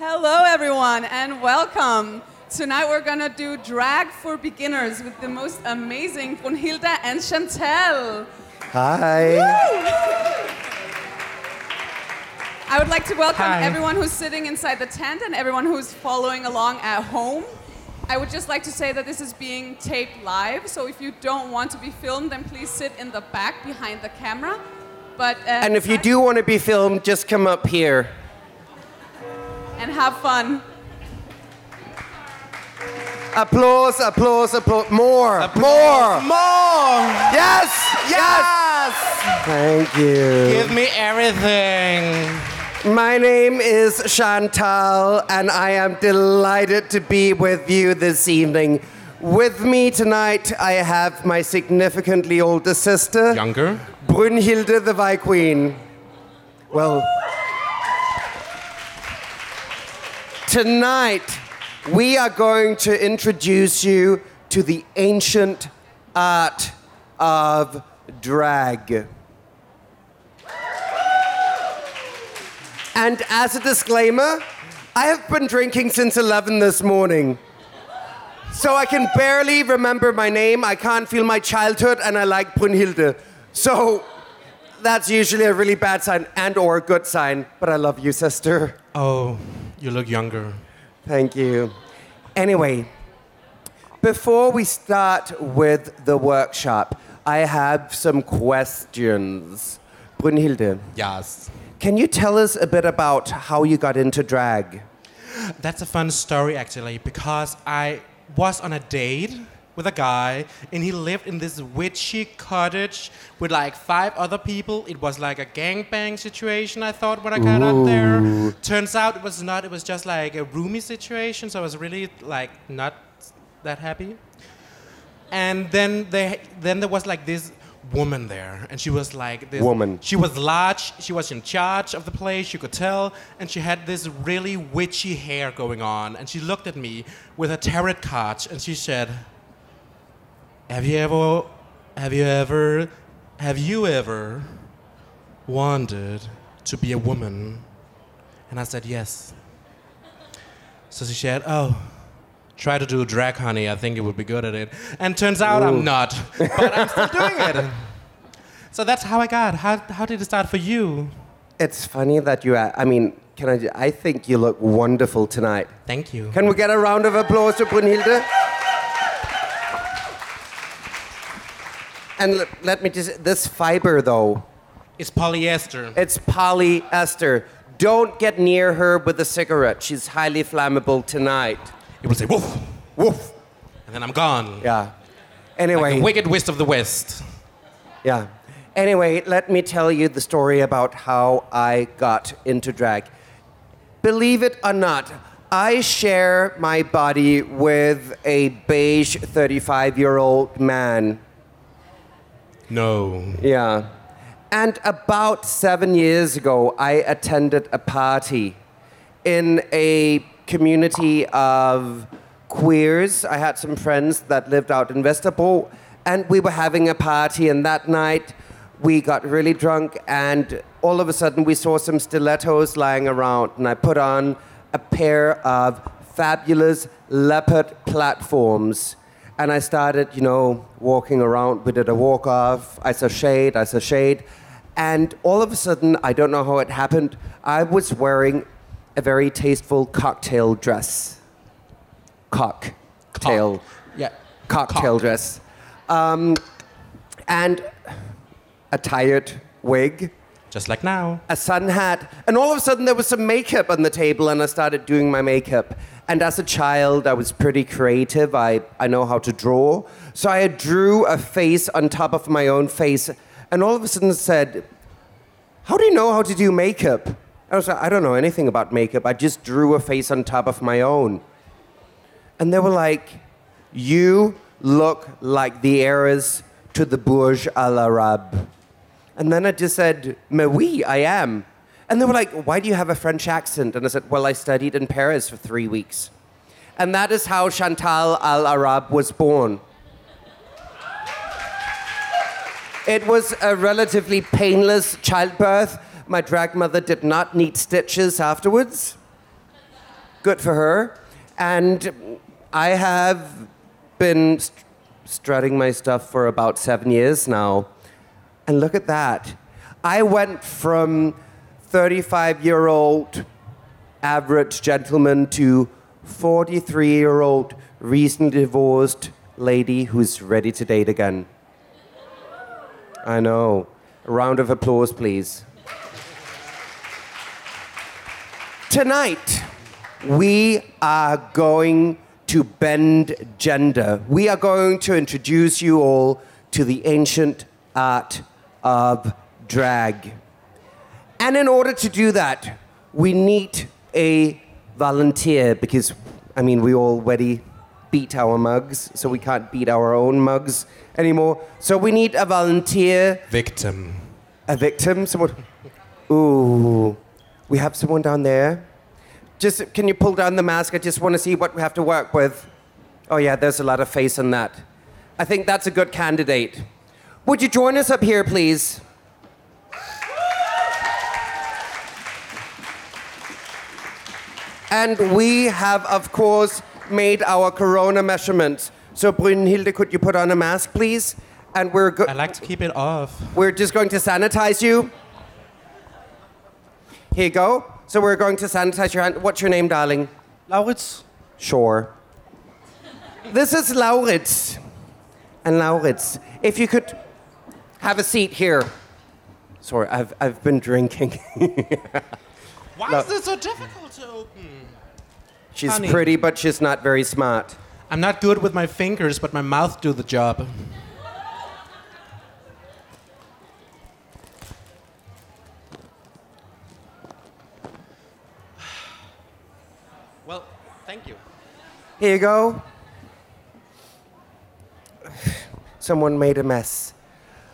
Hello, everyone, and welcome. Tonight we're gonna do drag for beginners with the most amazing Brunhilde and Chantal. Hi. I would like to welcome Hi. everyone who's sitting inside the tent and everyone who's following along at home. I would just like to say that this is being taped live, so if you don't want to be filmed, then please sit in the back behind the camera. But uh, And if you do want to be filmed, just come up here. And have fun. Applause, applause, applause. More, more. More! Yes, yes. Yes! Thank you. Give me everything. My name is Chantal, and I am delighted to be with you this evening. With me tonight, I have my significantly older sister, Younger? Brunhilde the Vi Queen. Well, tonight we are going to introduce you to the ancient art of drag. And as a disclaimer, I have been drinking since 11 this morning. So I can barely remember my name, I can't feel my childhood, and I like Brunhilde. So that's usually a really bad sign and or a good sign, but I love you, sister. Oh, you look younger. Thank you. Anyway, before we start with the workshop, I have some questions. Brunhilde, Yes. can you tell us a bit about how you got into drag? That's a fun story actually because I was on a date with a guy and he lived in this witchy cottage with like five other people. It was like a gangbang situation, I thought, when I got up there. Turns out it was not, it was just like a roomy situation, so I was really like not that happy. And then they, then there was like this woman there, and she was like this Woman. She was large. She was in charge of the place. You could tell, and she had this really witchy hair going on. And she looked at me with her tarot cards, and she said, "Have you ever, have you ever, have you ever wanted to be a woman?" And I said, "Yes." So she said, "Oh." Try to do drag, honey. I think you would be good at it. And turns out I'm not, but I'm still doing it. So that's how I got. How, how did it start for you? It's funny that you. I mean, can I? I think you look wonderful tonight. Thank you. Can we get a round of applause to Brunhilde? And let, let me just. This fiber, though, It's polyester. it's polyester. Don't get near her with a cigarette. She's highly flammable tonight. It will say woof, woof, and then I'm gone. Yeah. Anyway. The wicked west of the west. Yeah. Anyway, let me tell you the story about how I got into drag. Believe it or not, I share my body with a beige 35 year old man. No. Yeah. And about seven years ago, I attended a party in a community of queers. I had some friends that lived out in Vesterbro, and we were having a party. And that night, we got really drunk, and all of a sudden, we saw some stilettos lying around. And I put on a pair of fabulous leopard platforms. And I started, you know, walking around. We did a walk off. I saw shade, I saw shade. And all of a sudden, I don't know how it happened, I was wearing a very tasteful cocktail dress. Cocktail. Yeah. Cocktail Cock. dress. Um, and a tired wig Just like now. a sun hat, and all of a sudden there was some makeup on the table, and I started doing my makeup. And as a child, I was pretty creative. I, I know how to draw. So I drew a face on top of my own face, and all of a sudden said, How do you know how to do makeup? I was like, I don't know anything about makeup. I just drew a face on top of my own. And they were like, You look like the heiress to the Burj Al Arab. And then I just said, Mais oui, I am. And they were like, Why do you have a French accent? And I said, Well, I studied in Paris for three weeks. And that is how Chantal Al Arab was born. It was a relatively painless childbirth. My drag mother did not need stitches afterwards. Good for her. And I have been st- strutting my stuff for about seven years now. And look at that. I went from 35 year old average gentleman to 43 year old recently divorced lady who's ready to date again. I know. A round of applause, please. Tonight, we are going to bend gender. We are going to introduce you all to the ancient art of drag. And in order to do that, we need a volunteer because, I mean, we already beat our mugs, so we can't beat our own mugs anymore. So we need a volunteer, Victim. a victim, someone. Ooh, we have someone down there. Just can you pull down the mask? I just want to see what we have to work with. Oh yeah, there's a lot of face on that. I think that's a good candidate. Would you join us up here, please? And we have, of course, made our corona measurements. So, Brunhilde, could you put on a mask, please? And we're go- I like to keep it off. we're just going to sanitize you. Here you go. So we're going to sanitize your hand. What's your name, darling? Lauritz. Sure. This is Lauritz. And Lauritz, if you could have a seat here. Sorry, I've, I've been drinking. Why No. is this so difficult to open? she's Honey. pretty, but she's not very smart. I'm not good with my fingers, but my mouth do the job. Well, thank you. Here you go. Someone made a mess.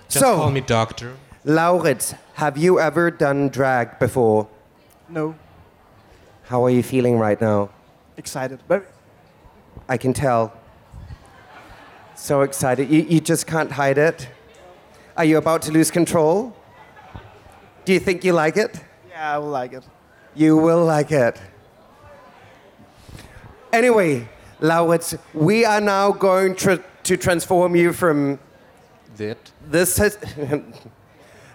Just so, call me doctor. Lauritz, have you ever done drag before? No. How are you feeling right now? Excited. Very. I can tell. So excited. You, you just can't hide it. Are you about to lose control? Do you think you like it? Yeah, I will like it. You will like it. Anyway, Lauritz, we are now going tr- to transform you from Did? this has,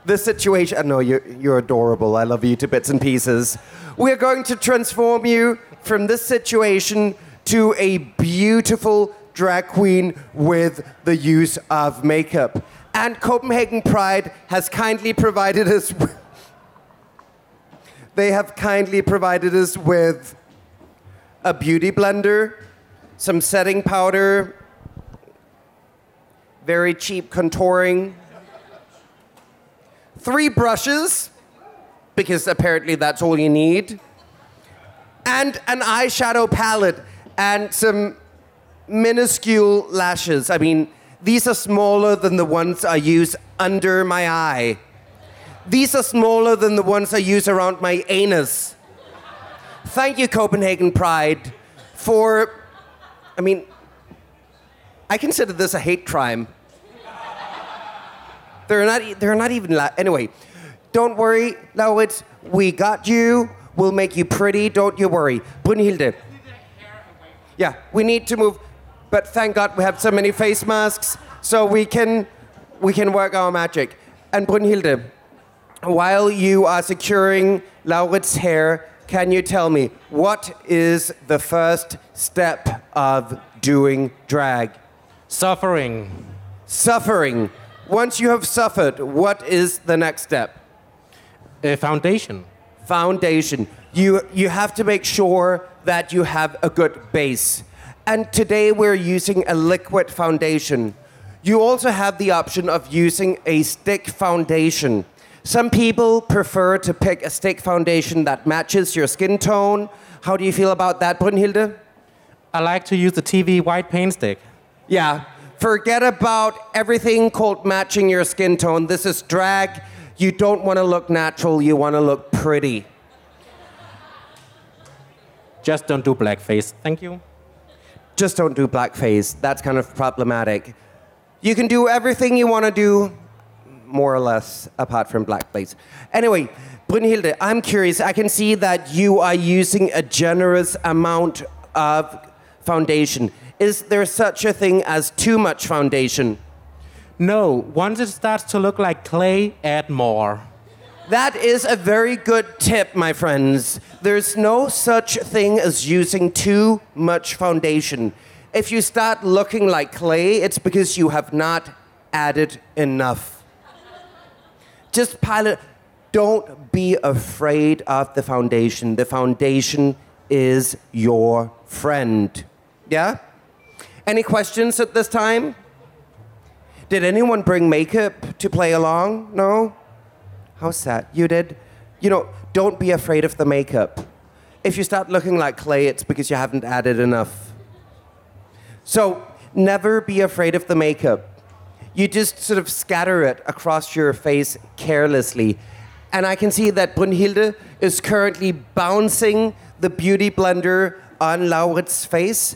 this situation. I know you're, you're adorable. I love you to bits and pieces. We're going to transform you from this situation to a beautiful drag queen with the use of makeup. And Copenhagen Pride has kindly provided us. With, they have kindly provided us with a beauty blender, some setting powder, very cheap contouring, three brushes, because apparently that's all you need, and an eyeshadow palette and some minuscule lashes. I mean, these are smaller than the ones I use under my eye. These are smaller than the ones I use around my anus. Thank you, Copenhagen Pride, for. I mean, I consider this a hate crime. They're not. e- They're not even. La- anyway, don't worry, Lauritz. We got you. We'll make you pretty. Don't you worry, Brunhilde. Yeah, we need to move, but thank God we have so many face masks, so we can we can work our magic. And Brunhilde, while you are securing Lauritz's hair, can you tell me what is the first step of doing drag? Suffering. Suffering. Once you have suffered, what is the next step? A foundation. Foundation. You, you have to make sure that you have a good base. And today we're using a liquid foundation. You also have the option of using a stick foundation. Some people prefer to pick a stick foundation that matches your skin tone. How do you feel about that, Brunhilde? I like to use the TV white paint stick. Yeah. Forget about everything called matching your skin tone. This is drag. You don't want to look natural, you want to look pretty. Just don't do blackface. Thank you. Just don't do blackface. That's kind of problematic. You can do everything you want to do, more or less, apart from blackface. Anyway, Brunhilde, I'm curious. I can see that you are using a generous amount of foundation. Is there such a thing as too much foundation? No, once it starts to look like clay, add more. That is a very good tip, my friends. There's no such thing as using too much foundation. If you start looking like clay, it's because you have not added enough. Just pile it. Don't be afraid of the foundation. The foundation is your friend. Yeah? Any questions at this time? Did anyone bring makeup to play along? No? How sad. You did? You know, don't be afraid of the makeup. If you start looking like clay, it's because you haven't added enough. So, never be afraid of the makeup. You just sort of scatter it across your face carelessly. And I can see that Brunhilde is currently bouncing the beauty blender on Laurit's face.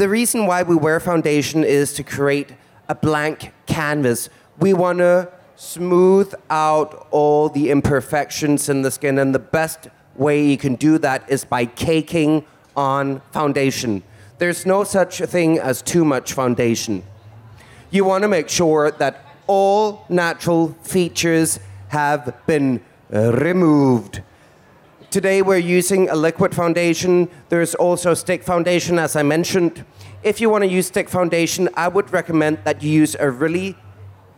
The reason why we wear foundation is to create a blank canvas. We want to smooth out all the imperfections in the skin, and the best way you can do that is by caking on foundation. There's no such a thing as too much foundation. You want to make sure that all natural features have been removed. Today we're using a liquid foundation. There's also stick foundation, as I mentioned. If you want to use stick foundation, I would recommend that you use a really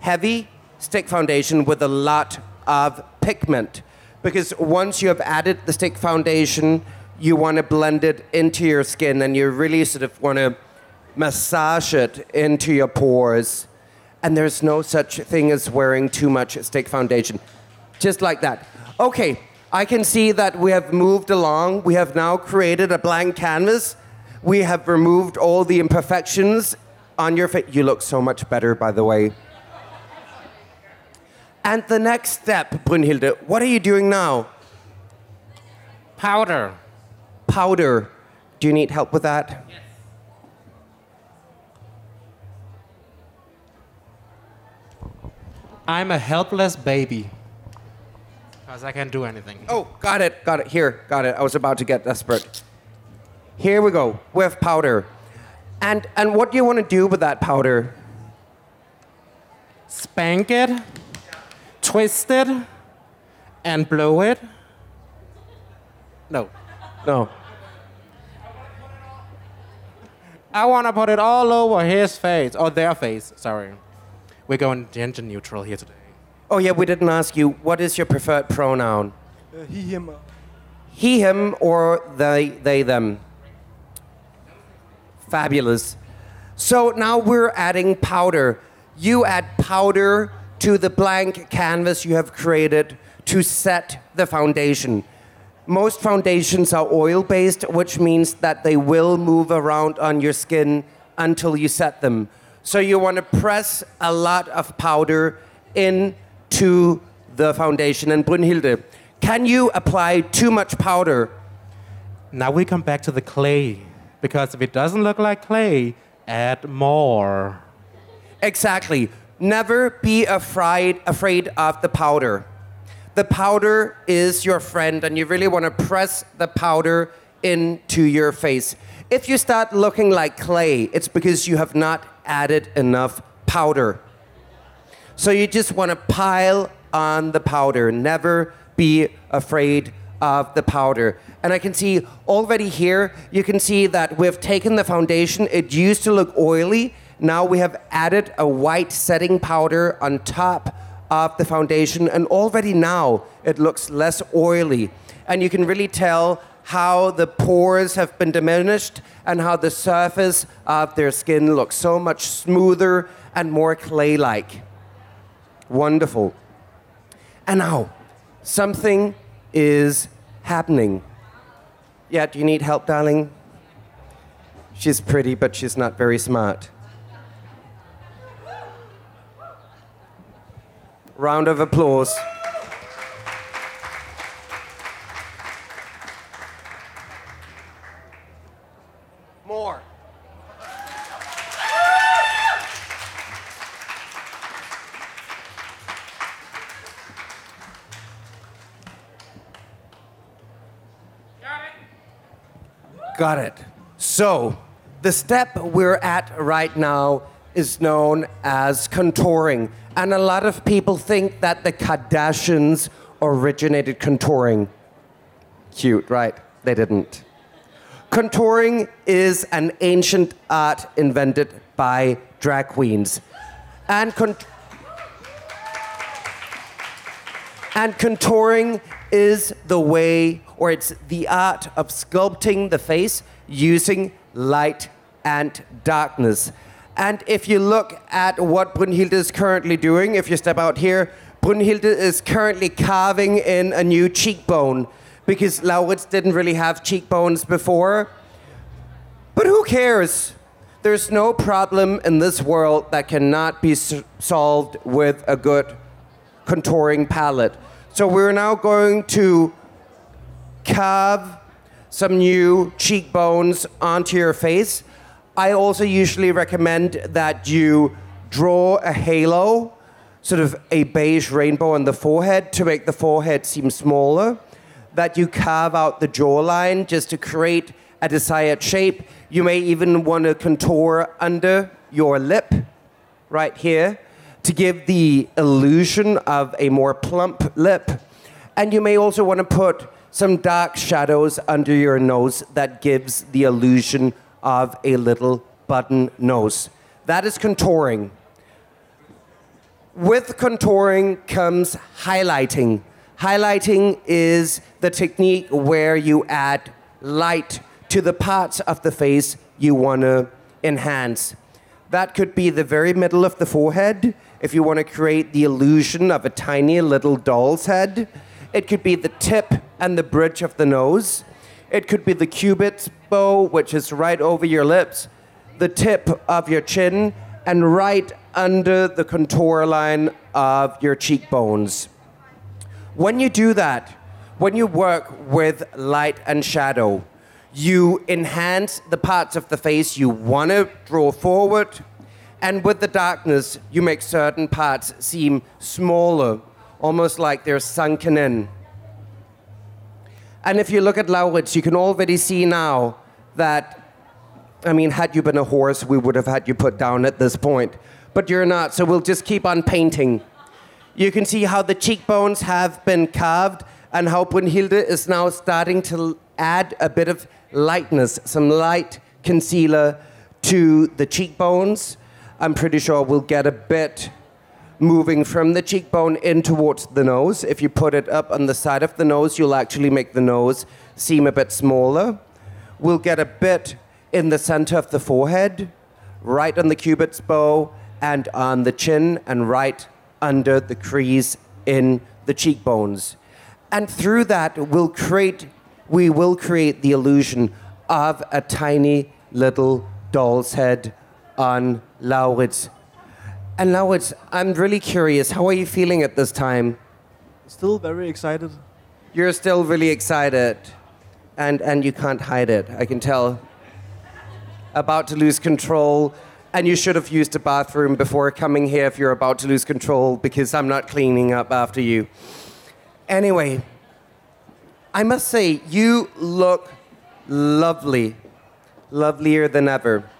heavy stick foundation with a lot of pigment. Because once you have added the stick foundation, you want to blend it into your skin and you really sort of want to massage it into your pores. And there's no such thing as wearing too much stick foundation. Just like that. Okay, I can see that we have moved along. We have now created a blank canvas. We have removed all the imperfections on your face. You look so much better, by the way. And the next step, Brunhilde, what are you doing now? Powder. Powder. Do you need help with that? Yes. I'm a helpless baby. Because I can't do anything. Oh, got it, got it. Here, got it. I was about to get desperate. Here we go, with powder. And, and what do you want to do with that powder? Spank it, twist it, and blow it. No. No. I want to put it all over his face, or their face, sorry. We're going gender neutral here today. Oh, yeah, we didn't ask you. What is your preferred pronoun? Uh, he, him. He, him, or they, they, them? Fabulous. So now we're adding powder. You add powder to the blank canvas you have created to set the foundation. Most foundations are oil based, which means that they will move around on your skin until you set them. So you want to press a lot of powder into the foundation. And Brunhilde, can you apply too much powder? Now we come back to the clay. Because if it doesn't look like clay, add more. Exactly. Never be afraid afraid of the powder. The powder is your friend, and you really want to press the powder into your face. If you start looking like clay, it's because you have not added enough powder. So you just want to pile on the powder. Never be afraid of the powder. And I can see already here, you can see that we've taken the foundation. It used to look oily. Now we have added a white setting powder on top of the foundation. And already now it looks less oily. And you can really tell how the pores have been diminished and how the surface of their skin looks so much smoother and more clay like. Wonderful. And now, something is happening. Yeah, do you need help, darling? She's pretty, but she's not very smart. Round of applause. Got it. So, the step we're at right now is known as contouring. And a lot of people think that the Kardashians originated contouring. Cute, right? They didn't. Contouring is an ancient art invented by drag queens. And con- And contouring is the way, or it's the art of sculpting the face using light and darkness. And if you look at what Brunhilde is currently doing, if you step out here, Brunhilde is currently carving in a new cheekbone because Lauritz didn't really have cheekbones before. But who cares? There's no problem in this world that cannot be s- solved with a good contouring palette. So we're now going to carve some new cheekbones onto your face. I also usually recommend that you draw a halo, sort of a beige rainbow on the forehead to make the forehead seem smaller. That you carve out the jawline just to create a desired shape. You may even want to contour under your lip right here to give the illusion of a more plump lip. And you may also want to put some dark shadows under your nose that gives the illusion of a little button nose. That is contouring. With contouring comes highlighting. Highlighting is the technique where you add light to the parts of the face you want to enhance. That could be the very middle of the forehead if you want to create the illusion of a tiny little doll's head. It could be the tip and the bridge of the nose. It could be the cupid's bow, which is right over your lips, the tip of your chin, and right under the contour line of your cheekbones. When you do that, when you work with light and shadow, you enhance the parts of the face you want to draw forward, and with the darkness, you make certain parts seem smaller, almost like they're sunken in. And if you look at Lauritz, you can already see now that, I mean, had you been a horse, we would have had you put down at this point. But you're not, so we'll just keep on painting. You can see how the cheekbones have been carved and how Brunhilde is now starting to add a bit of lightness, some light concealer to the cheekbones. I'm pretty sure we'll get a bit moving from the cheekbone in towards the nose. If you put it up on the side of the nose, you'll actually make the nose seem a bit smaller. We'll get a bit in the center of the forehead, right on the cupid's bow, and on the chin, and right under the crease in the cheekbones. And through that, we'll create, we will create the illusion of a tiny little doll's head on Lauritz. And now it's, I'm really curious, how are you feeling at this time? Still very excited. You're still really excited, and, and you can't hide it, I can tell. About to lose control, and you should have used a bathroom before coming here if you're about to lose control, because I'm not cleaning up after you. Anyway, I must say, you look lovely, lovelier than ever.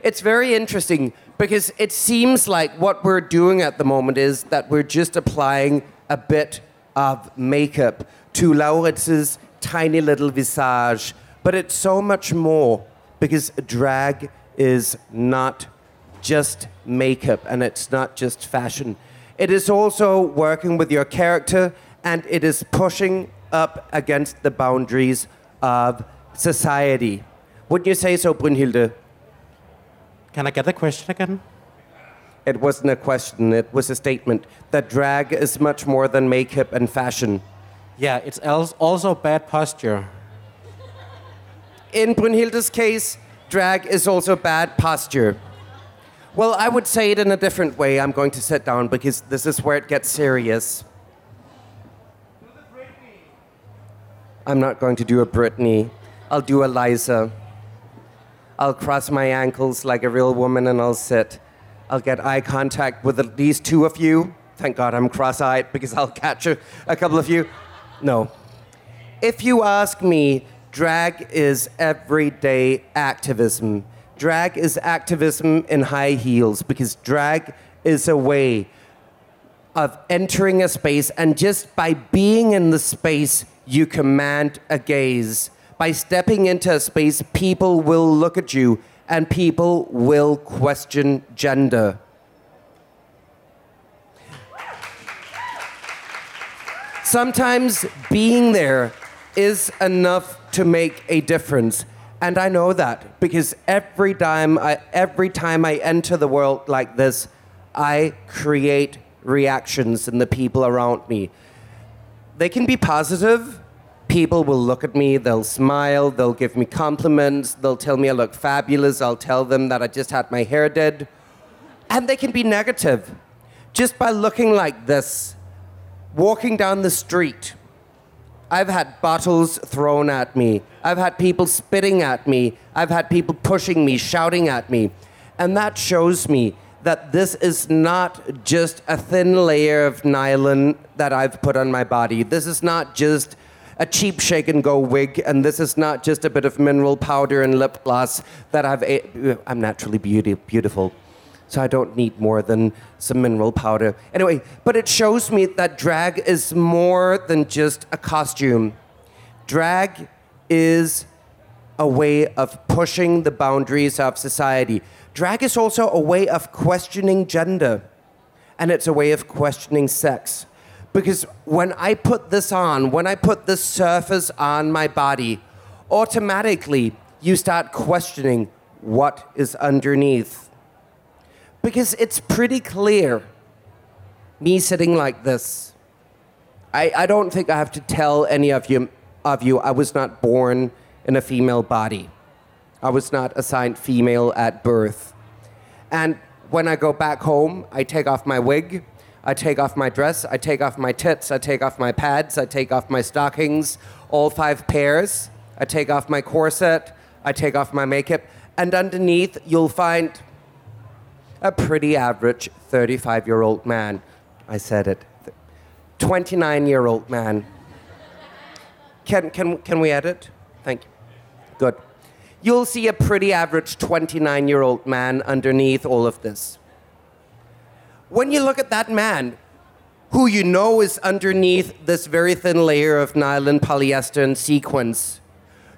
It's very interesting because it seems like what we're doing at the moment is that we're just applying a bit of makeup to Lauritz's tiny little visage, but it's so much more because drag is not just makeup and it's not just fashion. It is also working with your character and it is pushing up against the boundaries of society. Wouldn't you say so, Brunhilde? Can I get the question again? It wasn't a question, it was a statement that drag is much more than makeup and fashion. Yeah, it's also bad posture. In Brunhilde's case, drag is also bad posture. Well, I would say it in a different way. I'm going to sit down because this is where it gets serious. I'm not going to do a Britney. I'll do a Liza. I'll cross my ankles like a real woman and I'll sit. I'll get eye contact with at least two of you. Thank God I'm cross eyed because I'll catch a, a couple of you. No. If you ask me, drag is everyday activism. Drag is activism in high heels because drag is a way of entering a space, and just by being in the space, you command a gaze. By stepping into a space, people will look at you and people will question gender. Sometimes being there is enough to make a difference. And I know that because every time I, every time I enter the world like this, I create reactions in the people around me. They can be positive. People will look at me, they'll smile, they'll give me compliments, they'll tell me I look fabulous, I'll tell them that I just had my hair did. And they can be negative. Just by looking like this, walking down the street, I've had bottles thrown at me. I've had people spitting at me. I've had people pushing me, shouting at me. And that shows me that this is not just a thin layer of nylon that I've put on my body. This is not just a cheap shake and go wig, and this is not just a bit of mineral powder and lip gloss that I've. I'm naturally beauty, beautiful, so I don't need more than some mineral powder. Anyway, but it shows me that drag is more than just a costume. Drag is a way of pushing the boundaries of society. Drag is also a way of questioning gender, and it's a way of questioning sex. Because when I put this on, when I put this surface on my body, automatically you start questioning what is underneath. Because it's pretty clear, me sitting like this, I, I don't think I have to tell any of you, of you I was not born in a female body. I was not assigned female at birth. And when I go back home, I take off my wig, I take off my dress, I take off my tits, I take off my pads, I take off my stockings, all five pairs. I take off my corset, I take off my makeup, and underneath you'll find a pretty average 35 year old man. I said it. 29 year old man. Can, can, can we edit? Thank you. Good. You'll see a pretty average 29 year old man underneath all of this. When you look at that man, who you know is underneath this very thin layer of nylon, polyester, and sequins,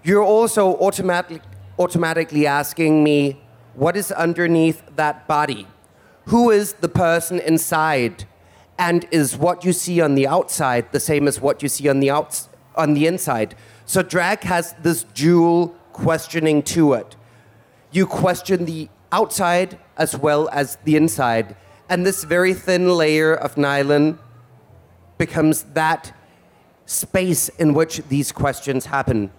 you're also automatic, automatically asking me, what is underneath that body? Who is the person inside? And is what you see on the outside the same as what you see on the, outs- on the inside? So drag has this dual questioning to it. You question the outside as well as the inside. And this very thin layer of nylon becomes that space in which these questions happen.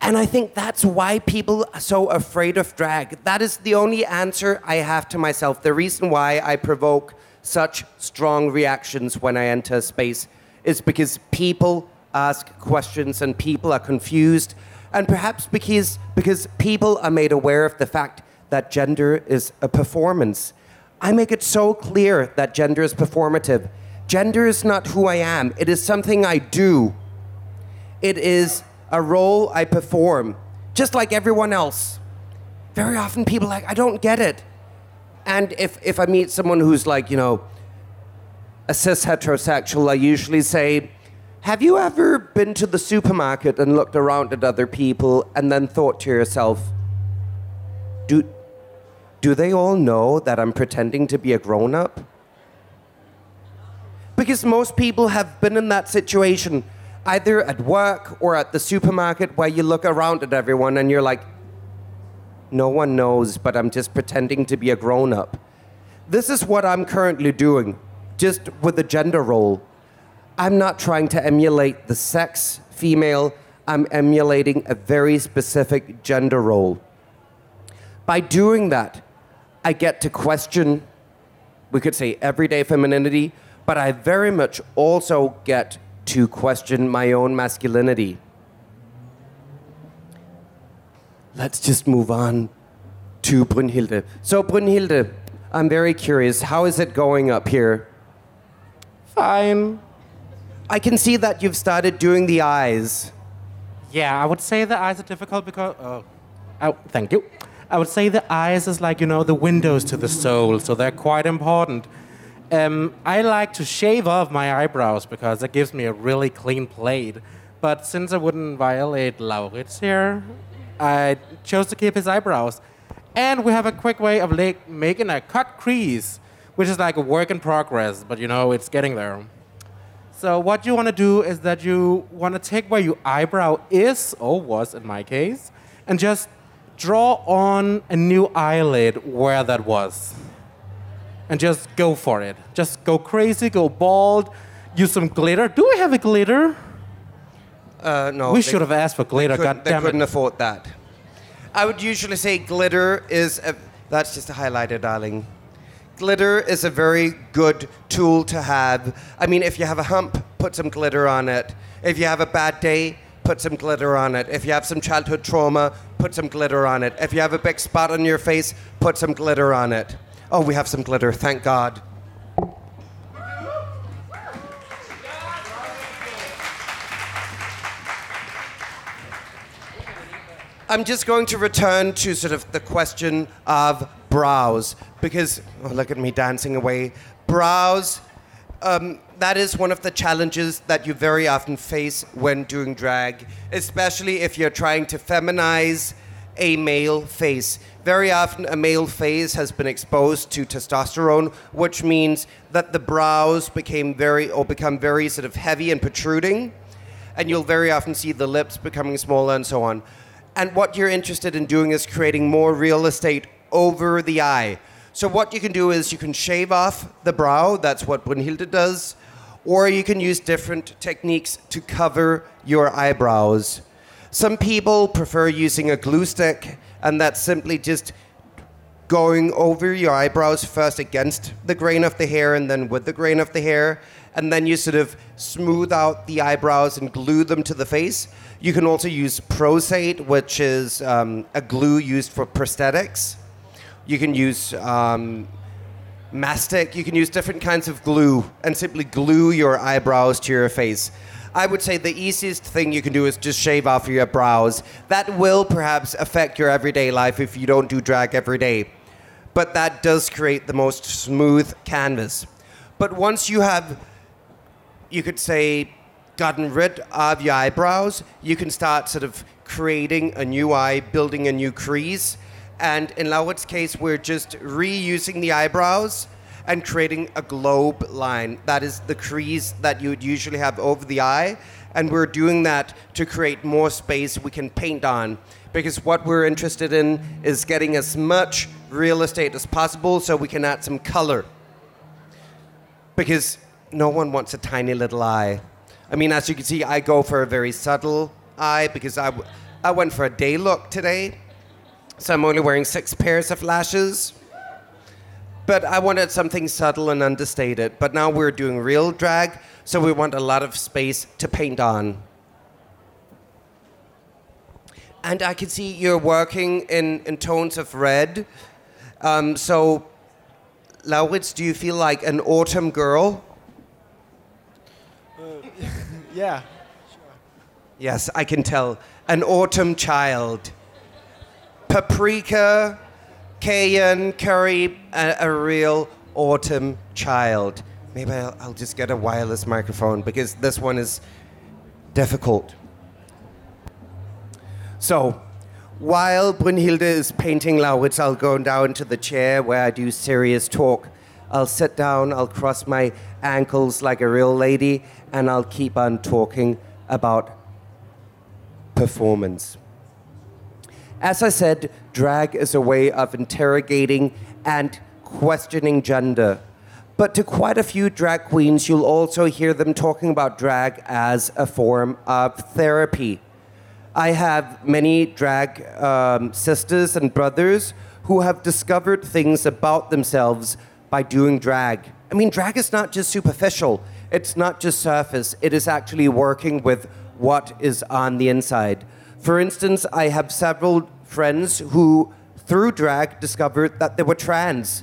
And I think that's why people are so afraid of drag. That is the only answer I have to myself. The reason why I provoke such strong reactions when I enter a space is because people ask questions and people are confused. And perhaps because, because people are made aware of the fact that gender is a performance. I make it so clear that gender is performative. Gender is not who I am, it is something I do. It is a role I perform, just like everyone else. Very often people are like, I don't get it. And if, if I meet someone who's like, you know, a cis heterosexual, I usually say, Have you ever been to the supermarket and looked around at other people and then thought to yourself, Do, do they all know that I'm pretending to be a grown up? Because most people have been in that situation, either at work or at the supermarket, where you look around at everyone and you're like, no one knows, but I'm just pretending to be a grown up. This is what I'm currently doing, just with the gender role. I'm not trying to emulate the sex female, I'm emulating a very specific gender role. By doing that, I get to question, we could say everyday femininity, but I very much also get to question my own masculinity. Let's just move on to Brunhilde. So, Brunhilde, I'm very curious. How is it going up here? Fine. I can see that you've started doing the eyes. Yeah, I would say the eyes are difficult because. Oh, oh, thank you. I would say the eyes is like you know the windows to the soul, so they're quite important. Um, I like to shave off my eyebrows because it gives me a really clean plate. But since I wouldn't violate Lauritz here, I chose to keep his eyebrows. And we have a quick way of like making a cut crease, which is like a work in progress, but you know it's getting there. So what you want to do is that you want to take where your eyebrow is, or was in my case, and just draw on a new eyelid where that was. And just go for it. Just go crazy, go bald, use some glitter. Do we have a glitter? Uh, no. we should have asked for glitter, God They damn couldn't it. afford that. I would usually say glitter is. A, that's just a highlighter, darling. Glitter is a very good tool to have. I mean, if you have a hump, put some glitter on it. If you have a bad day, put some glitter on it. If you have some childhood trauma, put some glitter on it. If you have a big spot on your face, put some glitter on it. Oh, we have some glitter, thank God. I'm just going to return to sort of the question of brows because oh, look at me dancing away. Brows, um, that is one of the challenges that you very often face when doing drag, especially if you're trying to feminize a male face. Very often, a male face has been exposed to testosterone, which means that the brows became very or become very sort of heavy and protruding and you'll very often see the lips becoming smaller and so on. And what you're interested in doing is creating more real estate over the eye. So what you can do is you can shave off the brow, that's what Brunhilde does, or you can use different techniques to cover your eyebrows. Some people prefer using a glue stick, and that's simply just going over your eyebrows first against the grain of the hair and then with the grain of the hair. And then you sort of smooth out the eyebrows and glue them to the face. You can also use Pros-Aide, which is um, a glue used for prosthetics. You can use um, mastic. You can use different kinds of glue and simply glue your eyebrows to your face. I would say the easiest thing you can do is just shave off your brows. That will perhaps affect your everyday life if you don't do drag every day. But that does create the most smooth canvas. But once you have, you could say, gotten rid of your eyebrows, you can start sort of creating a new eye, building a new crease. And in Laurit's case, we're just reusing the eyebrows and creating a globe line. That is the crease that you would usually have over the eye. And we're doing that to create more space we can paint on. Because what we're interested in is getting as much real estate as possible so we can add some color. Because no one wants a tiny little eye. I mean, as you can see, I go for a very subtle eye because I, w- I went for a day look today. So I'm only wearing six pairs of lashes. But I wanted something subtle and understated. But now we're doing real drag, so we want a lot of space to paint on. And I can see you're working in, in tones of red. Um, so, Lauritz, do you feel like an autumn girl? Yeah. Sure. Yes, I can tell. An autumn child. Paprika, cayenne, curry, a, a real autumn child. Maybe I'll, I'll just get a wireless microphone because this one is difficult. So, while Brunhilde is painting Lauritz, I'll go down to the chair where I do serious talk. I'll sit down, I'll cross my ankles like a real lady, and I'll keep on talking about performance. As I said, drag is a way of interrogating and questioning gender. But to quite a few drag queens, you'll also hear them talking about drag as a form of therapy. I have many drag um, sisters and brothers who have discovered things about themselves by doing drag. I mean, drag is not just superficial, it's not just surface, it is actually working with what is on the inside. For instance, I have several friends who, through drag, discovered that they were trans.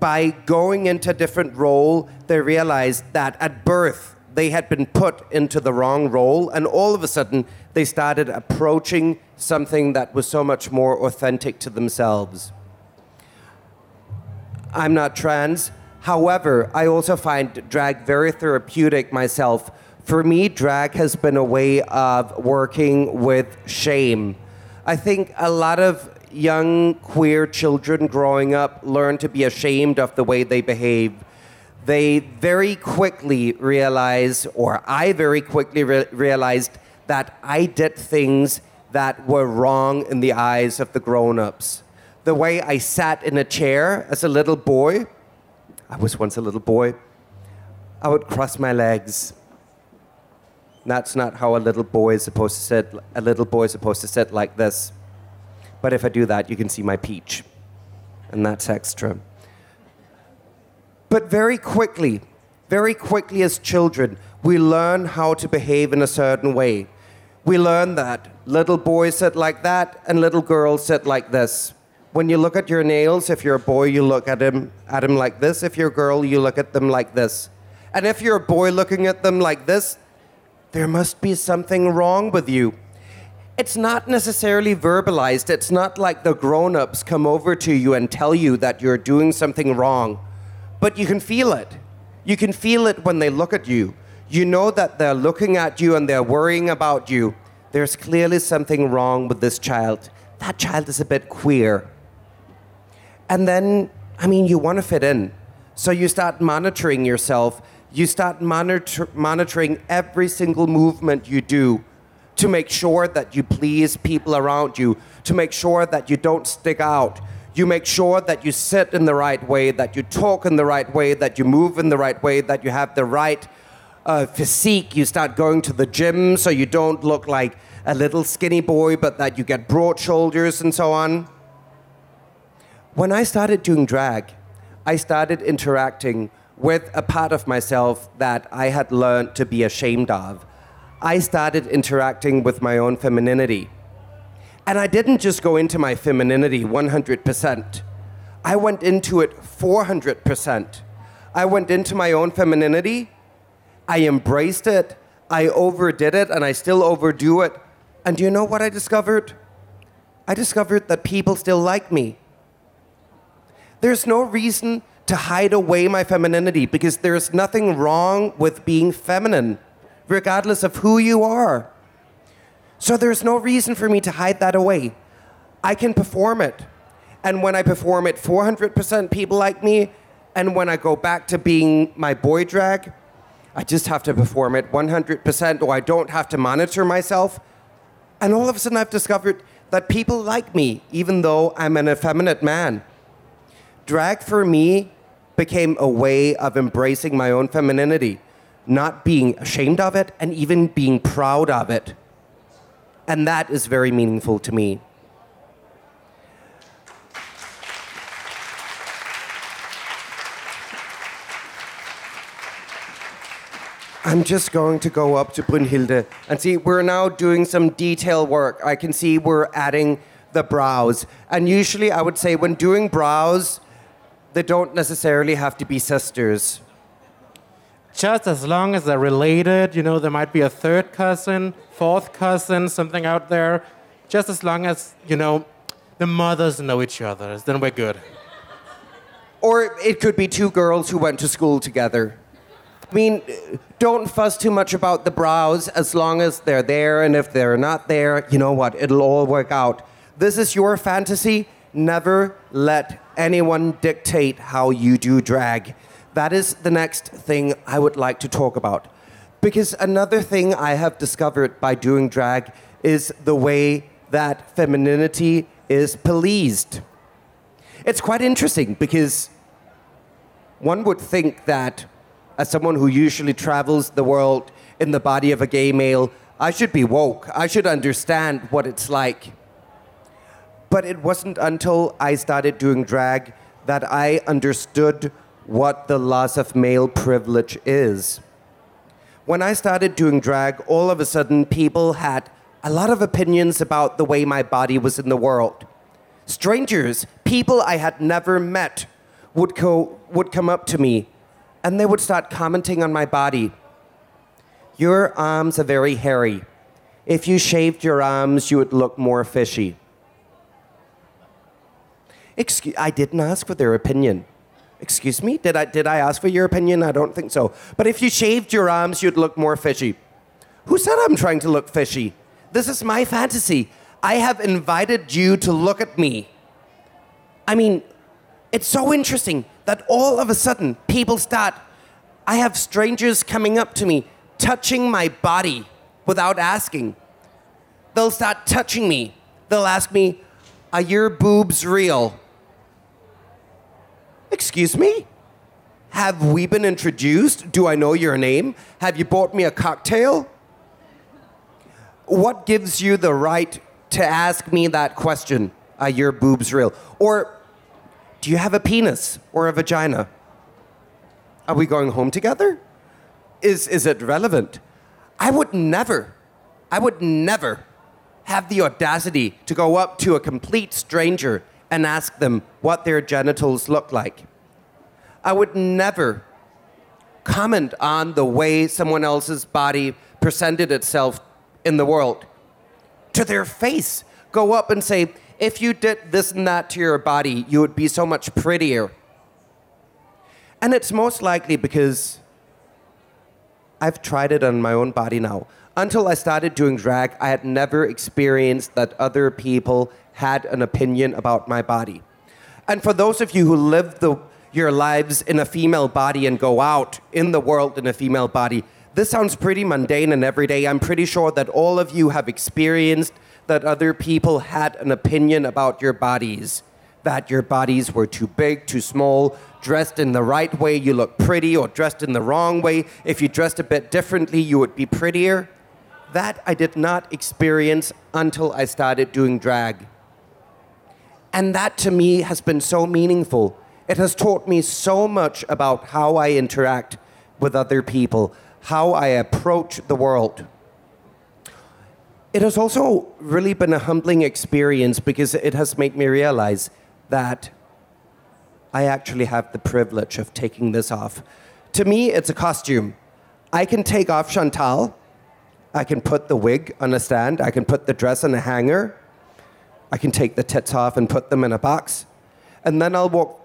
By going into a different role, they realized that at birth, they had been put into the wrong role, and all of a sudden they started approaching something that was so much more authentic to themselves. I'm not trans. However, I also find drag very therapeutic myself. For me, drag has been a way of working with shame. I think a lot of young queer children growing up learn to be ashamed of the way they behave. They very quickly realize, or I very quickly re- realized, that I did things that were wrong in the eyes of the grown ups. The way I sat in a chair as a little boy, I was once a little boy, I would cross my legs. That's not how a little boy is supposed to sit. A little boy is supposed to sit like this. But if I do that, you can see my peach. And that's extra. But very quickly, very quickly as children, we learn how to behave in a certain way. We learn that little boys sit like that and little girls sit like this. When you look at your nails, if you're a boy, you look at him at him like this. If you're a girl, you look at them like this. And if you're a boy looking at them like this, there must be something wrong with you it's not necessarily verbalized. It's not like the grown ups come over to you and tell you that you're doing something wrong, but you can feel it. You can feel it when they look at you. You know that they're looking at you and they're worrying about you. There's clearly something wrong with this child. That child is a bit queer. And then, I mean, you want to fit in. So you start monitoring yourself. You start monitor- monitoring every single movement you do to make sure that you please people around you, to make sure that you don't stick out. You make sure that you sit in the right way, that you talk in the right way, that you move in the right way, that you have the right uh, physique. You start going to the gym so you don't look like a little skinny boy, but that you get broad shoulders and so on. When I started doing drag, I started interacting with a part of myself that I had learned to be ashamed of. I started interacting with my own femininity. And I didn't just go into my femininity 100%. I went into it 400%. I went into my own femininity. I embraced it. I overdid it, and I still overdo it. And do you know what I discovered? I discovered that people still like me. There's no reason to hide away my femininity because there's nothing wrong with being feminine regardless of who you are. So there's no reason for me to hide that away. I can perform it. And when I perform it, 400% people like me. And when I go back to being my boy drag, I just have to perform it 100% or I don't have to monitor myself. And all of a sudden, I've discovered that people like me, even though I'm an effeminate man. Drag for me became a way of embracing my own femininity not being ashamed of it, and even being proud of it. And that is very meaningful to me. I'm just going to go up to Brunhilde and see, we're now doing some detail work. I can see we're adding the brows. And usually I would say when doing brows, they don't necessarily have to be sisters just as long as they're related, you know, there might be a third cousin, fourth cousin, something out there. Just as long as, you know, the mothers know each other, then we're good. Or it could be two girls who went to school together. I mean, don't fuss too much about the brows as long as they're there, and if they're not there, you know what? It'll all work out. This is your fantasy. Never let anyone dictate how you do drag that is the next thing I would like to talk about. Because another thing I have discovered by doing drag is the way that femininity is policed. It's quite interesting because one would think that, as someone who usually travels the world in the body of a gay male, I should be woke. I should understand what it's like. But it wasn't until I started doing drag that I understood what the loss of male privilege is. When I started doing drag, all of a sudden people had a lot of opinions about the way my body was in the world. Strangers, people I had never met, would, co- would come up to me and they would start commenting on my body. Your arms are very hairy. If you shaved your arms, you would look more fishy. Excuse, I didn't ask for their opinion. Excuse me? Did I, did I ask for your opinion? I don't think so. But if you shaved your arms, you'd look more fishy. Who said I'm trying to look fishy? This is my fantasy. I have invited you to look at me. I mean, it's so interesting that all of a sudden people start. I have strangers coming up to me, touching my body without asking. They'll start touching me. They'll ask me, Are your boobs real? Excuse me? Have we been introduced? Do I know your name? Have you bought me a cocktail? What gives you the right to ask me that question? Are your boobs real? Or do you have a penis or a vagina? Are we going home together? Is, is it relevant? I would never, I would never have the audacity to go up to a complete stranger and ask them what their genitals look like. I would never comment on the way someone else's body presented itself in the world. To their face, go up and say, if you did this and that to your body, you would be so much prettier. And it's most likely because I've tried it on my own body now. Until I started doing drag, I had never experienced that other people had an opinion about my body. And for those of you who live the, your lives in a female body and go out in the world in a female body, this sounds pretty mundane and everyday. I'm pretty sure that all of you have experienced that other people had an opinion about your bodies. That your bodies were too big, too small, dressed in the right way, you look pretty, or dressed in the wrong way. If you dressed a bit differently, you would be prettier. That I did not experience until I started doing drag. And that to me has been so meaningful. It has taught me so much about how I interact with other people, how I approach the world. It has also really been a humbling experience because it has made me realize that I actually have the privilege of taking this off. To me, it's a costume. I can take off Chantal, I can put the wig on a stand, I can put the dress on a hanger, I can take the tits off and put them in a box, and then I'll walk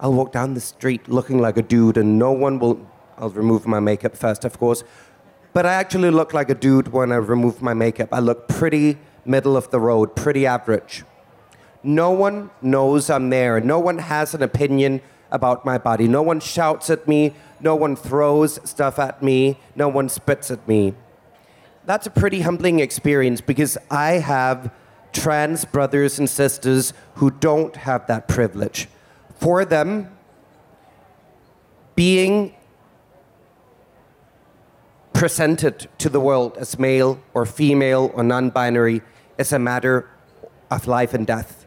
I'll walk down the street looking like a dude and no one will I'll remove my makeup first, of course. But I actually look like a dude when I remove my makeup. I look pretty middle of the road, pretty average. No one knows I'm there. No one has an opinion about my body. No one shouts at me. No one throws stuff at me. No one spits at me. That's a pretty humbling experience because I have trans brothers and sisters who don't have that privilege. For them, being presented to the world as male or female or non binary is a matter of life and death.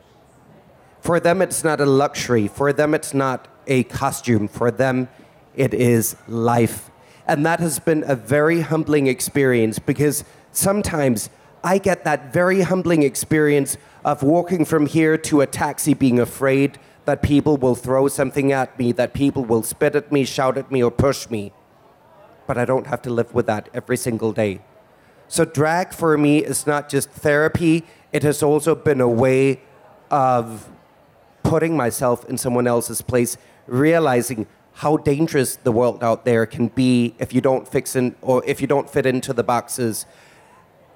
For them, it's not a luxury. For them, it's not a costume. For them, it is life. And that has been a very humbling experience because sometimes I get that very humbling experience of walking from here to a taxi being afraid that people will throw something at me, that people will spit at me, shout at me, or push me but I don't have to live with that every single day. So, drag for me is not just therapy, it has also been a way of putting myself in someone else's place, realizing how dangerous the world out there can be if you don't fix in or if you don't fit into the boxes.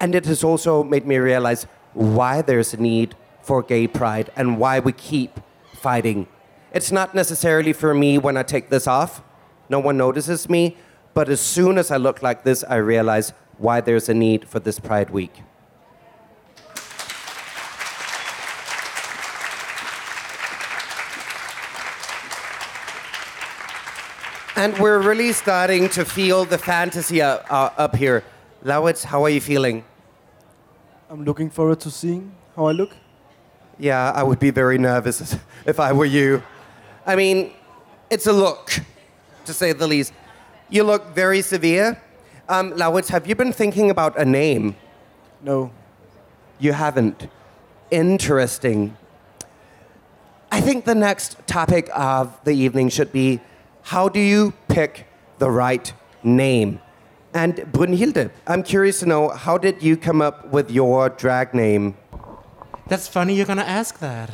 And it has also made me realize why there's a need for gay pride and why we keep fighting. It's not necessarily for me when I take this off. No one notices me, but as soon as I look like this, I realize why there's a need for this Pride Week. And we're really starting to feel the fantasy uh, uh, up here. Lauritz, how are you feeling? I'm looking forward to seeing how I look. Yeah, I would be very nervous if I were you. I mean, it's a look, to say the least. You look very severe. Um, Lauritz, have you been thinking about a name? No. You haven't. Interesting. I think the next topic of the evening should be how do you pick the right name? And Brunhilde, I'm curious to know how did you come up with your drag name? That's funny you're gonna ask that.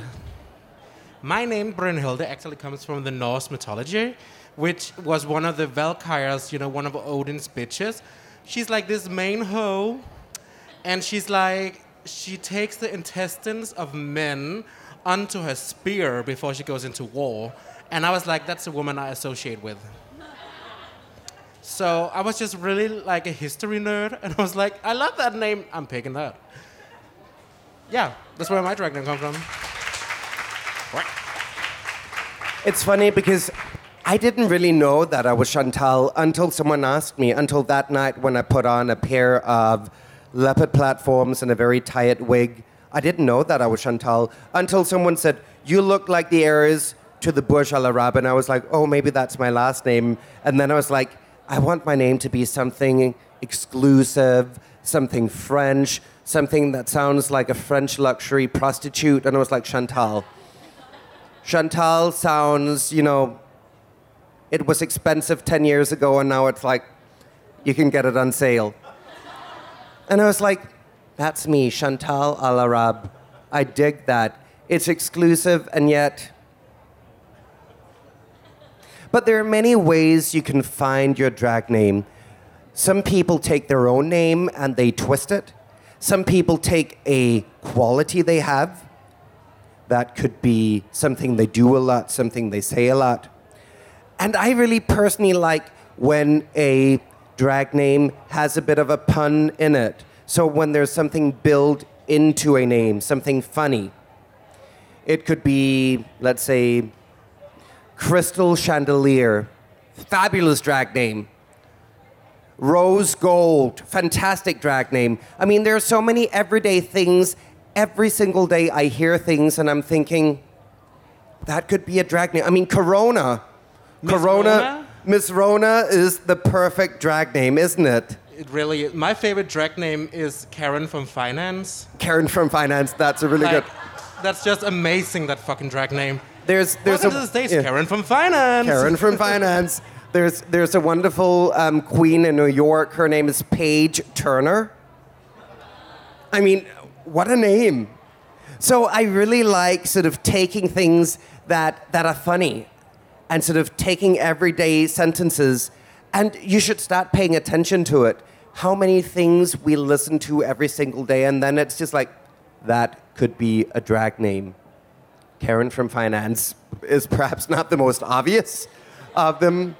My name, Brunhilde, actually comes from the Norse mythology, which was one of the Valkyries, you know, one of Odin's bitches. She's like this main hoe, and she's like, she takes the intestines of men onto her spear before she goes into war. And I was like, that's a woman I associate with. So I was just really like a history nerd, and I was like, I love that name, I'm picking that. Yeah, that's where my drag name comes from. It's funny because I didn't really know that I was Chantal until someone asked me, until that night when I put on a pair of leopard platforms and a very tight wig. I didn't know that I was Chantal until someone said, You look like the heirs to the Burj Al Arab. And I was like, Oh, maybe that's my last name. And then I was like, I want my name to be something exclusive, something French, something that sounds like a French luxury prostitute. And I was like, Chantal. Chantal sounds, you know, it was expensive 10 years ago, and now it's like you can get it on sale. And I was like, that's me, Chantal Al Arab. I dig that. It's exclusive, and yet. But there are many ways you can find your drag name. Some people take their own name and they twist it. Some people take a quality they have that could be something they do a lot, something they say a lot. And I really personally like when a drag name has a bit of a pun in it. So when there's something built into a name, something funny. It could be, let's say, Crystal Chandelier, fabulous drag name. Rose Gold, fantastic drag name. I mean, there are so many everyday things. Every single day I hear things and I'm thinking, that could be a drag name. I mean, Corona. Miss Corona. Rona? Miss Rona is the perfect drag name, isn't it? It really is. My favorite drag name is Karen from Finance. Karen from Finance, that's a really Like, good. that's just amazing, that fucking drag name. There's, there's Welcome a, to the States, yeah. Karen from Finance. Karen from Finance. There's, there's a wonderful um, queen in New York. Her name is Paige Turner. I mean, what a name. So I really like sort of taking things that, that are funny and sort of taking everyday sentences, and you should start paying attention to it. How many things we listen to every single day, and then it's just like, that could be a drag name. Karen from Finance is perhaps not the most obvious of them,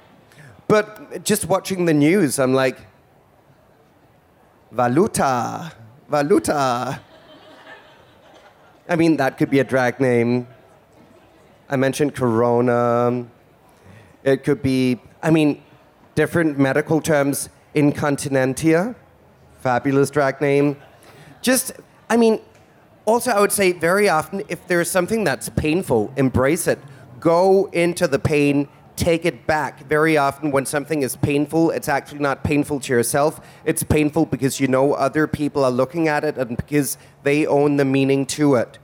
but just watching the news, I'm like, Valuta, Valuta. I mean, that could be a drag name. I mentioned Corona. It could be, I mean, different medical terms. Incontinentia, fabulous drag name. Just, I mean, also, I would say very often, if there's something that's painful, embrace it. Go into the pain, take it back. Very often, when something is painful, it's actually not painful to yourself. It's painful because you know other people are looking at it and because they own the meaning to it.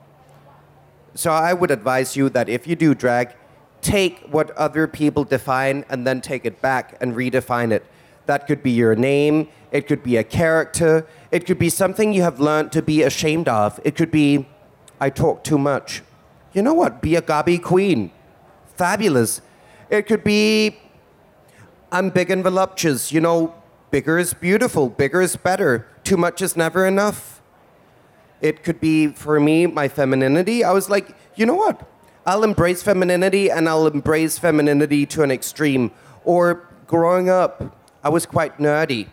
So I would advise you that if you do drag, take what other people define and then take it back and redefine it. That could be your name, it could be a character, it could be something you have learned to be ashamed of. It could be, I talk too much. You know what? Be a gobby queen. Fabulous. It could be, I'm big and voluptuous. You know, bigger is beautiful, bigger is better. Too much is never enough. It could be, for me, my femininity. I was like, you know what? I'll embrace femininity and I'll embrace femininity to an extreme. Or growing up, I was quite nerdy.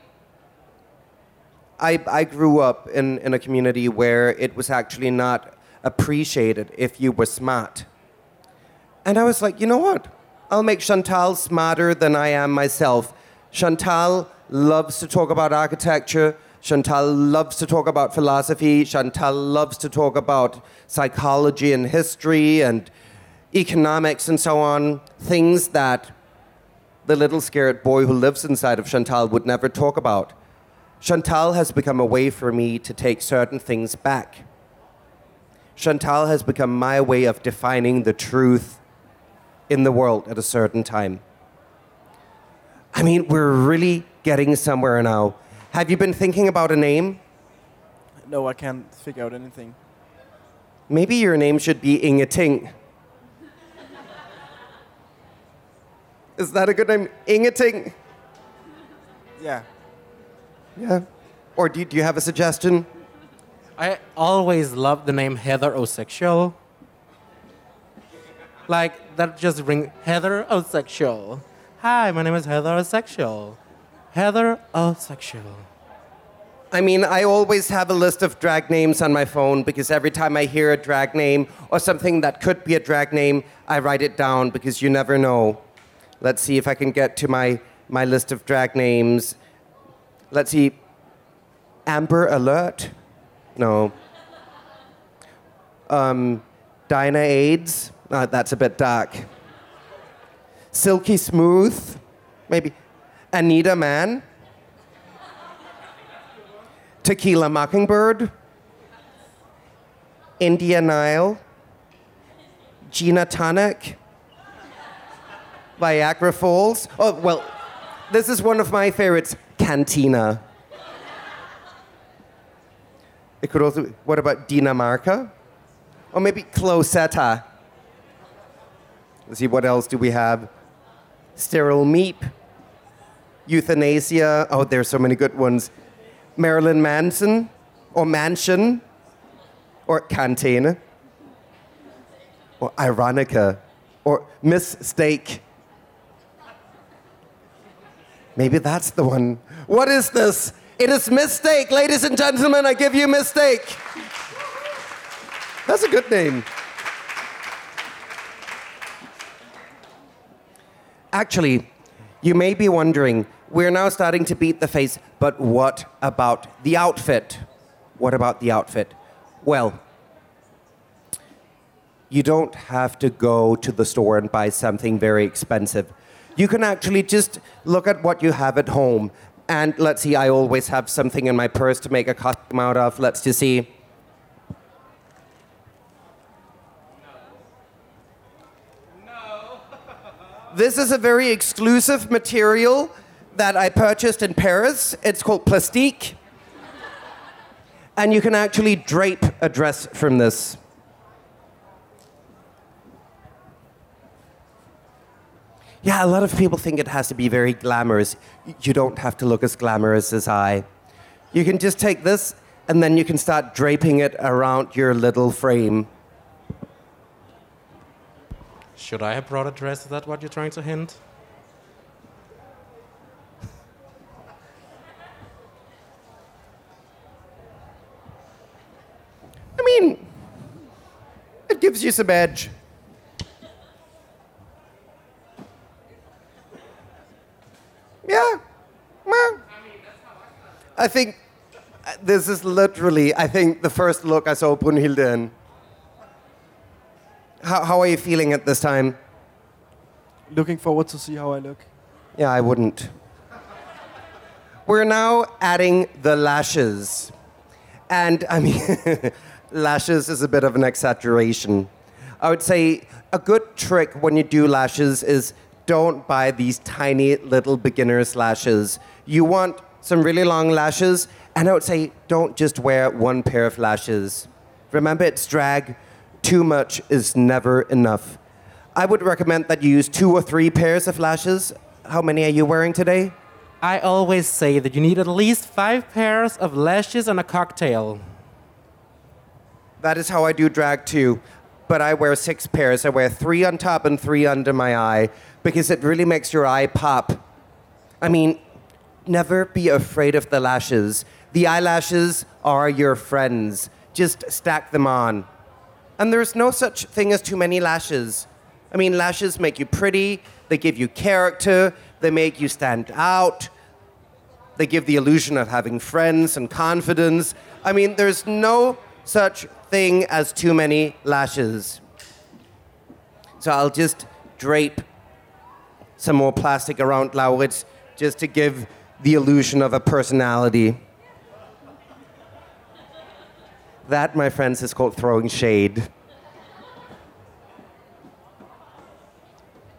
I, I grew up in, in a community where it was actually not appreciated if you were smart. And I was like, you know what? I'll make Chantal smarter than I am myself. Chantal loves to talk about architecture. Chantal loves to talk about philosophy. Chantal loves to talk about psychology and history and economics and so on. Things that the little scared boy who lives inside of Chantal would never talk about. Chantal has become a way for me to take certain things back. Chantal has become my way of defining the truth in the world at a certain time. I mean, we're really getting somewhere now. Have you been thinking about a name? No, I can't figure out anything. Maybe your name should be Inge Ting. Is that a good name? Inge Ting? Yeah. Yeah. Or do you, do you have a suggestion? I always love the name Heather Osexual. Like that just ring Heather Osexual. Hi, my name is Heather Osexual. Heather Osexual. I mean, I always have a list of drag names on my phone because every time I hear a drag name or something that could be a drag name, I write it down because you never know. Let's see if I can get to my, my list of drag names. Let's see. Amber Alert? No. Um, AIDS? Uh, that's a bit dark. Silky Smooth? Maybe. Anita Man? Tequila Mockingbird, India Nile, Gina Tonic, Viagra Falls. Oh, well, this is one of my favorites, Cantina. It could also, what about Dinamarca? Or maybe Closetta. Let's see, what else do we have? Sterile Meep, Euthanasia. Oh, there's so many good ones. Marilyn Manson or Mansion or Canteen or Ironica or Miss Steak. Maybe that's the one. What is this? It is mistake, ladies and gentlemen. I give you mistake. That's a good name. Actually, you may be wondering we're now starting to beat the face, but what about the outfit? What about the outfit? Well, you don't have to go to the store and buy something very expensive. You can actually just look at what you have at home. And let's see, I always have something in my purse to make a costume out of. Let's just see. No. This is a very exclusive material that I purchased in Paris. It's called Plastique. And you can actually drape a dress from this. Yeah, a lot of people think it has to be very glamorous. You don't have to look as glamorous as I. You can just take this and then you can start draping it around your little frame. Should I have brought a dress? Is that what you're trying to hint? I mean, it gives you some edge. Yeah. Well, I think uh, this is literally, I think, the first look I saw Brunhilde in. How, how are you feeling at this time? Looking forward to see how I look. Yeah, I wouldn't. We're now adding the lashes. And I mean, lashes is a bit of an exaggeration. I would say a good trick when you do lashes is don't buy these tiny little beginner's lashes. You want some really long lashes, and I would say don't just wear one pair of lashes. Remember, it's drag. Too much is never enough. I would recommend that you use two or three pairs of lashes. How many are you wearing today? I always say that you need at least five pairs of lashes and a cocktail. That is how I do drag too. But I wear six pairs. I wear three on top and three under my eye because it really makes your eye pop. I mean, never be afraid of the lashes. The eyelashes are your friends. Just stack them on. And there's no such thing as too many lashes. I mean, lashes make you pretty, they give you character, they make you stand out, they give the illusion of having friends and confidence. I mean, there's no such thing as too many lashes. So I'll just drape some more plastic around Lauritz just to give the illusion of a personality. That, my friends, is called throwing shade.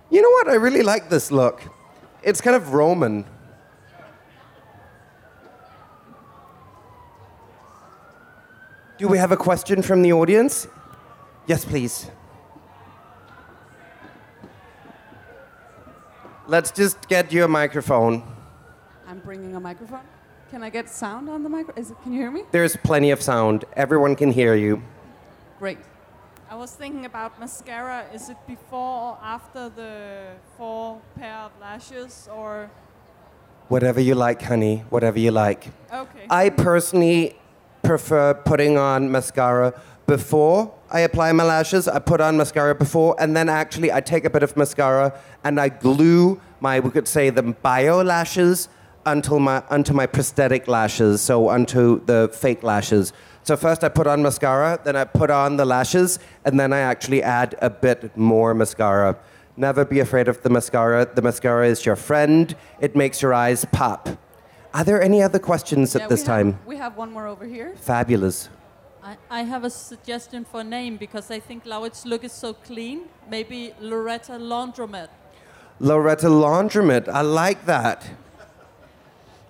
You know what? I really like this look. It's kind of Roman. Do we have a question from the audience? Yes, please. Let's just get you a microphone. I'm bringing a microphone. Can I get sound on the micro? Is it, can you hear me? There's plenty of sound. Everyone can hear you. Great. I was thinking about mascara. Is it before or after the four pair of lashes or Whatever you like, honey. Whatever you like. okay? I personally prefer putting on mascara before I apply my lashes. I put on mascara before, and then actually I take a bit of mascara and I glue my, we could say, the bio lashes until my onto my prosthetic lashes, so onto the fake lashes. So first I put on mascara, then I put on the lashes, and then I actually add a bit more mascara. Never be afraid of the mascara. The mascara is your friend. It makes your eyes pop. Are there any other questions at Yeah, this we have- time? we have one more over here. Fabulous. I, I have a suggestion for a name because I think Laurit's look is so clean. Maybe Loretta Laundromat. Loretta Laundromat. I like that.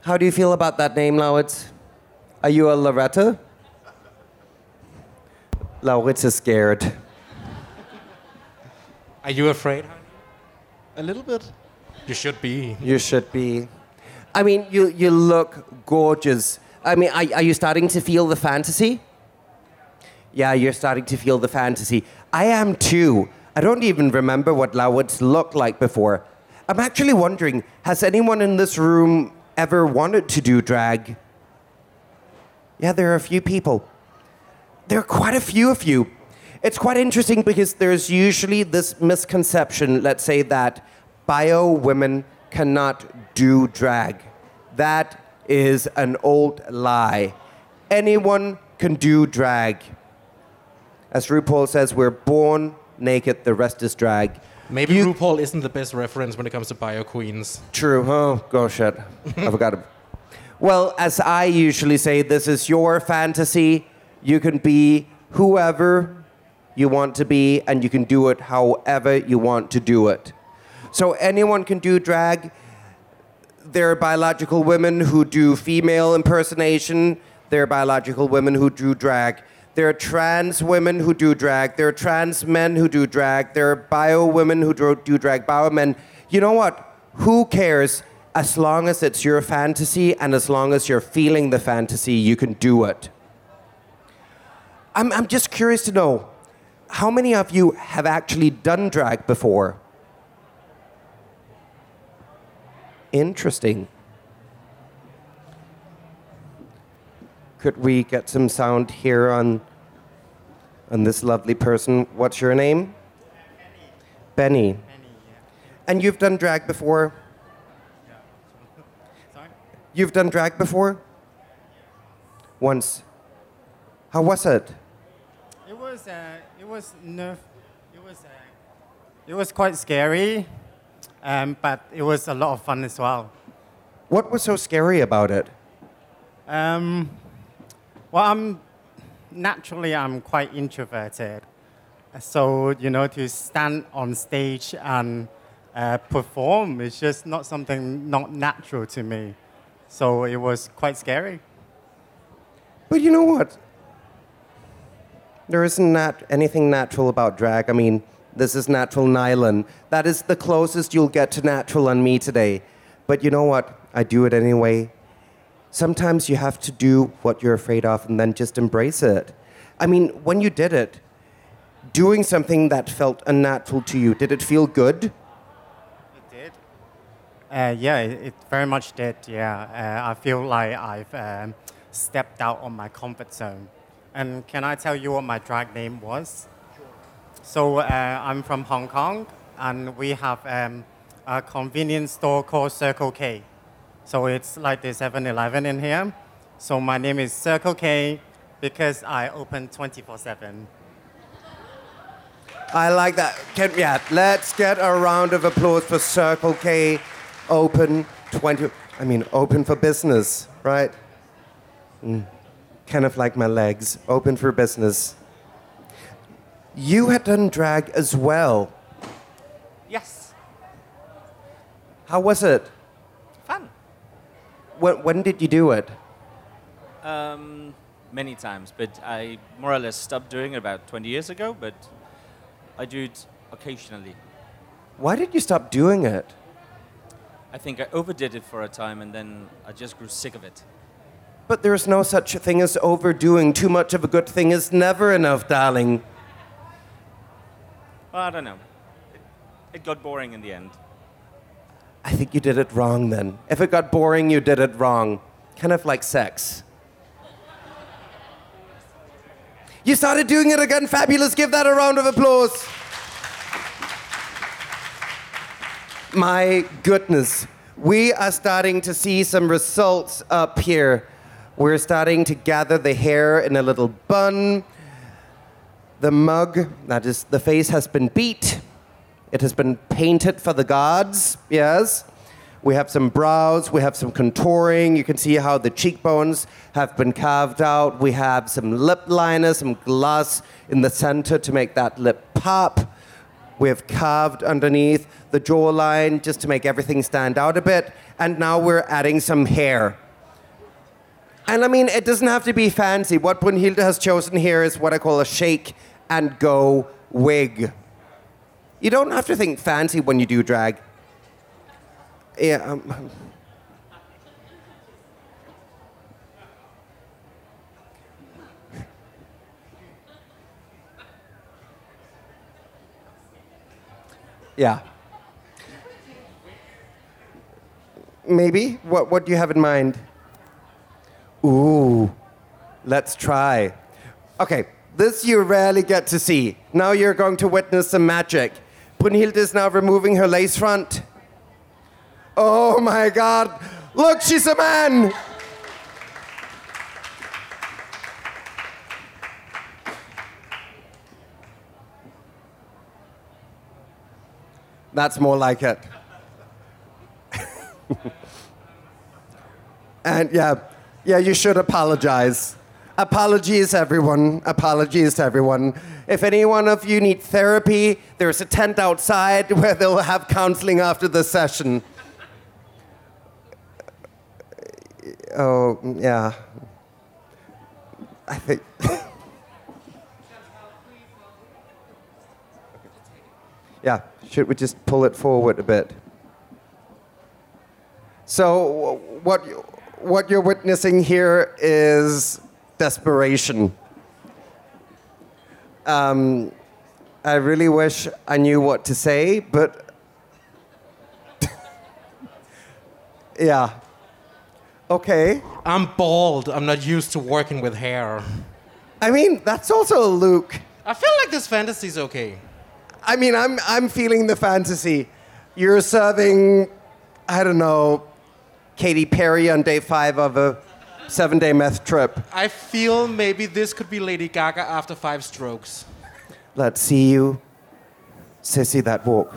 How do you feel about that name, Lauritz? Are you a Loretta? Lauritz is scared. Are you afraid? honey? A little bit. You should be. You should be. I mean, you, you look gorgeous. I mean, are, are you starting to feel the fantasy? Yeah, you're starting to feel the fantasy. I am too. I don't even remember what Lauritz looked like before. I'm actually wondering has anyone in this room ever wanted to do drag? Yeah, there are a few people. There are quite a few of you. It's quite interesting because there's usually this misconception, let's say, that bio women cannot do drag. That is an old lie. Anyone can do drag. As RuPaul says, we're born naked, the rest is drag. Maybe You- RuPaul isn't the best reference when it comes to bio queens. True. Oh, go shit. I forgot. it. Well, as I usually say, this is your fantasy. You can be whoever you want to be, and you can do it however you want to do it. So anyone can do drag. There are biological women who do female impersonation. There are biological women who do drag. There are trans women who do drag. There are trans men who do drag. There are bio women who do, do drag. Bio men. You know what? Who cares? As long as it's your fantasy and as long as you're feeling the fantasy, you can do it. I'm, I'm just curious to know how many of you have actually done drag before? Interesting. Could we get some sound here on on this lovely person? What's your name? Benny. Benny. And you've done drag before? Sorry? You've done drag before? Once. How was it? It was uh, it was nerve. It was uh, it was quite scary, um, but it was a lot of fun as well. What was so scary about it? Um, well, I'm naturally I'm quite introverted, so you know to stand on stage and uh, perform is just not something not natural to me. So it was quite scary. But you know what? There isn't nat- anything natural about drag. I mean, this is natural nylon. That is the closest you'll get to natural on me today. But you know what? I do it anyway. Sometimes you have to do what you're afraid of and then just embrace it. I mean, when you did it, doing something that felt unnatural to you, did it feel good? It did. Uh, yeah, it, it very much did. Yeah, uh, I feel like I've um, stepped out of my comfort zone. And can I tell you what my drag name was? So uh, I'm from Hong Kong, and we have um, a convenience store called Circle K. So it's like the 7-Eleven in here. So my name is Circle K because I open 24/7. I like that. Can, yeah, let's get a round of applause for Circle K open 20. I mean, open for business, right? Mm. Kind of like my legs, open for business. You had done drag as well. Yes. How was it? Fun. When, when did you do it? Um, many times, but I more or less stopped doing it about 20 years ago, but I do it occasionally. Why did you stop doing it? I think I overdid it for a time and then I just grew sick of it. But there is no such thing as overdoing. Too much of a good thing is never enough, darling. Well, I don't know. It, it got boring in the end. I think you did it wrong then. If it got boring, you did it wrong. Kind of like sex. You started doing it again. Fabulous. Give that a round of applause. My goodness. We are starting to see some results up here. We're starting to gather the hair in a little bun. The mug, that is, the face has been beat. It has been painted for the gods, yes. We have some brows, we have some contouring. You can see how the cheekbones have been carved out. We have some lip liner, some gloss in the center to make that lip pop. We have carved underneath the jawline just to make everything stand out a bit. And now we're adding some hair. And I mean, it doesn't have to be fancy. What Brunhilde has chosen here is what I call a shake and go wig. You don't have to think fancy when you do drag. Yeah. Um, yeah. Maybe? What, what do you have in mind? Ooh, let's try. Okay, this you rarely get to see. Now you're going to witness some magic. Brunhilde is now removing her lace front. Oh my god, look, she's a man! That's more like it. and yeah, yeah, you should apologize. Apologies, everyone. Apologies to everyone. If any one of you need therapy, there's a tent outside where they'll have counseling after the session. Oh, yeah. I think. yeah, should we just pull it forward a bit? So, what, what you're witnessing here is desperation. Um, I really wish I knew what to say, but yeah. Okay. I'm bald. I'm not used to working with hair. I mean, that's also a look. I feel like this fantasy's okay. I mean, I'm I'm feeling the fantasy. You're serving, I don't know, Katy Perry on day five of a seven-day meth trip. I feel maybe this could be Lady Gaga after five strokes. Let's see you, sissy, that walk.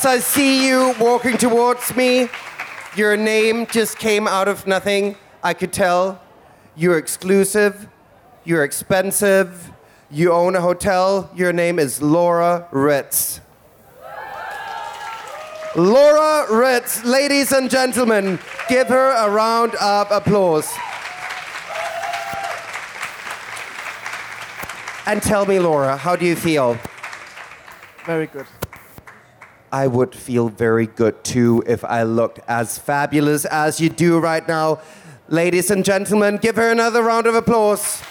As I see you walking towards me, your name just came out of nothing. I could tell. You're exclusive, you're expensive, you own a hotel. Your name is Laura Ritz. Laura Ritz, ladies and gentlemen, give her a round of applause. And tell me, Laura, how do you feel? Very good. I would feel very good too if I looked as fabulous as you do right now. Ladies and gentlemen, give her another round of applause.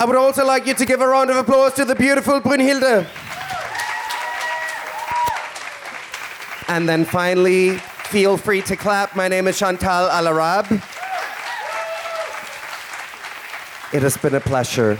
I would also like you to give a round of applause to the beautiful Brunhilde. And then finally, feel free to clap. My name is Chantal Alarab. It has been a pleasure.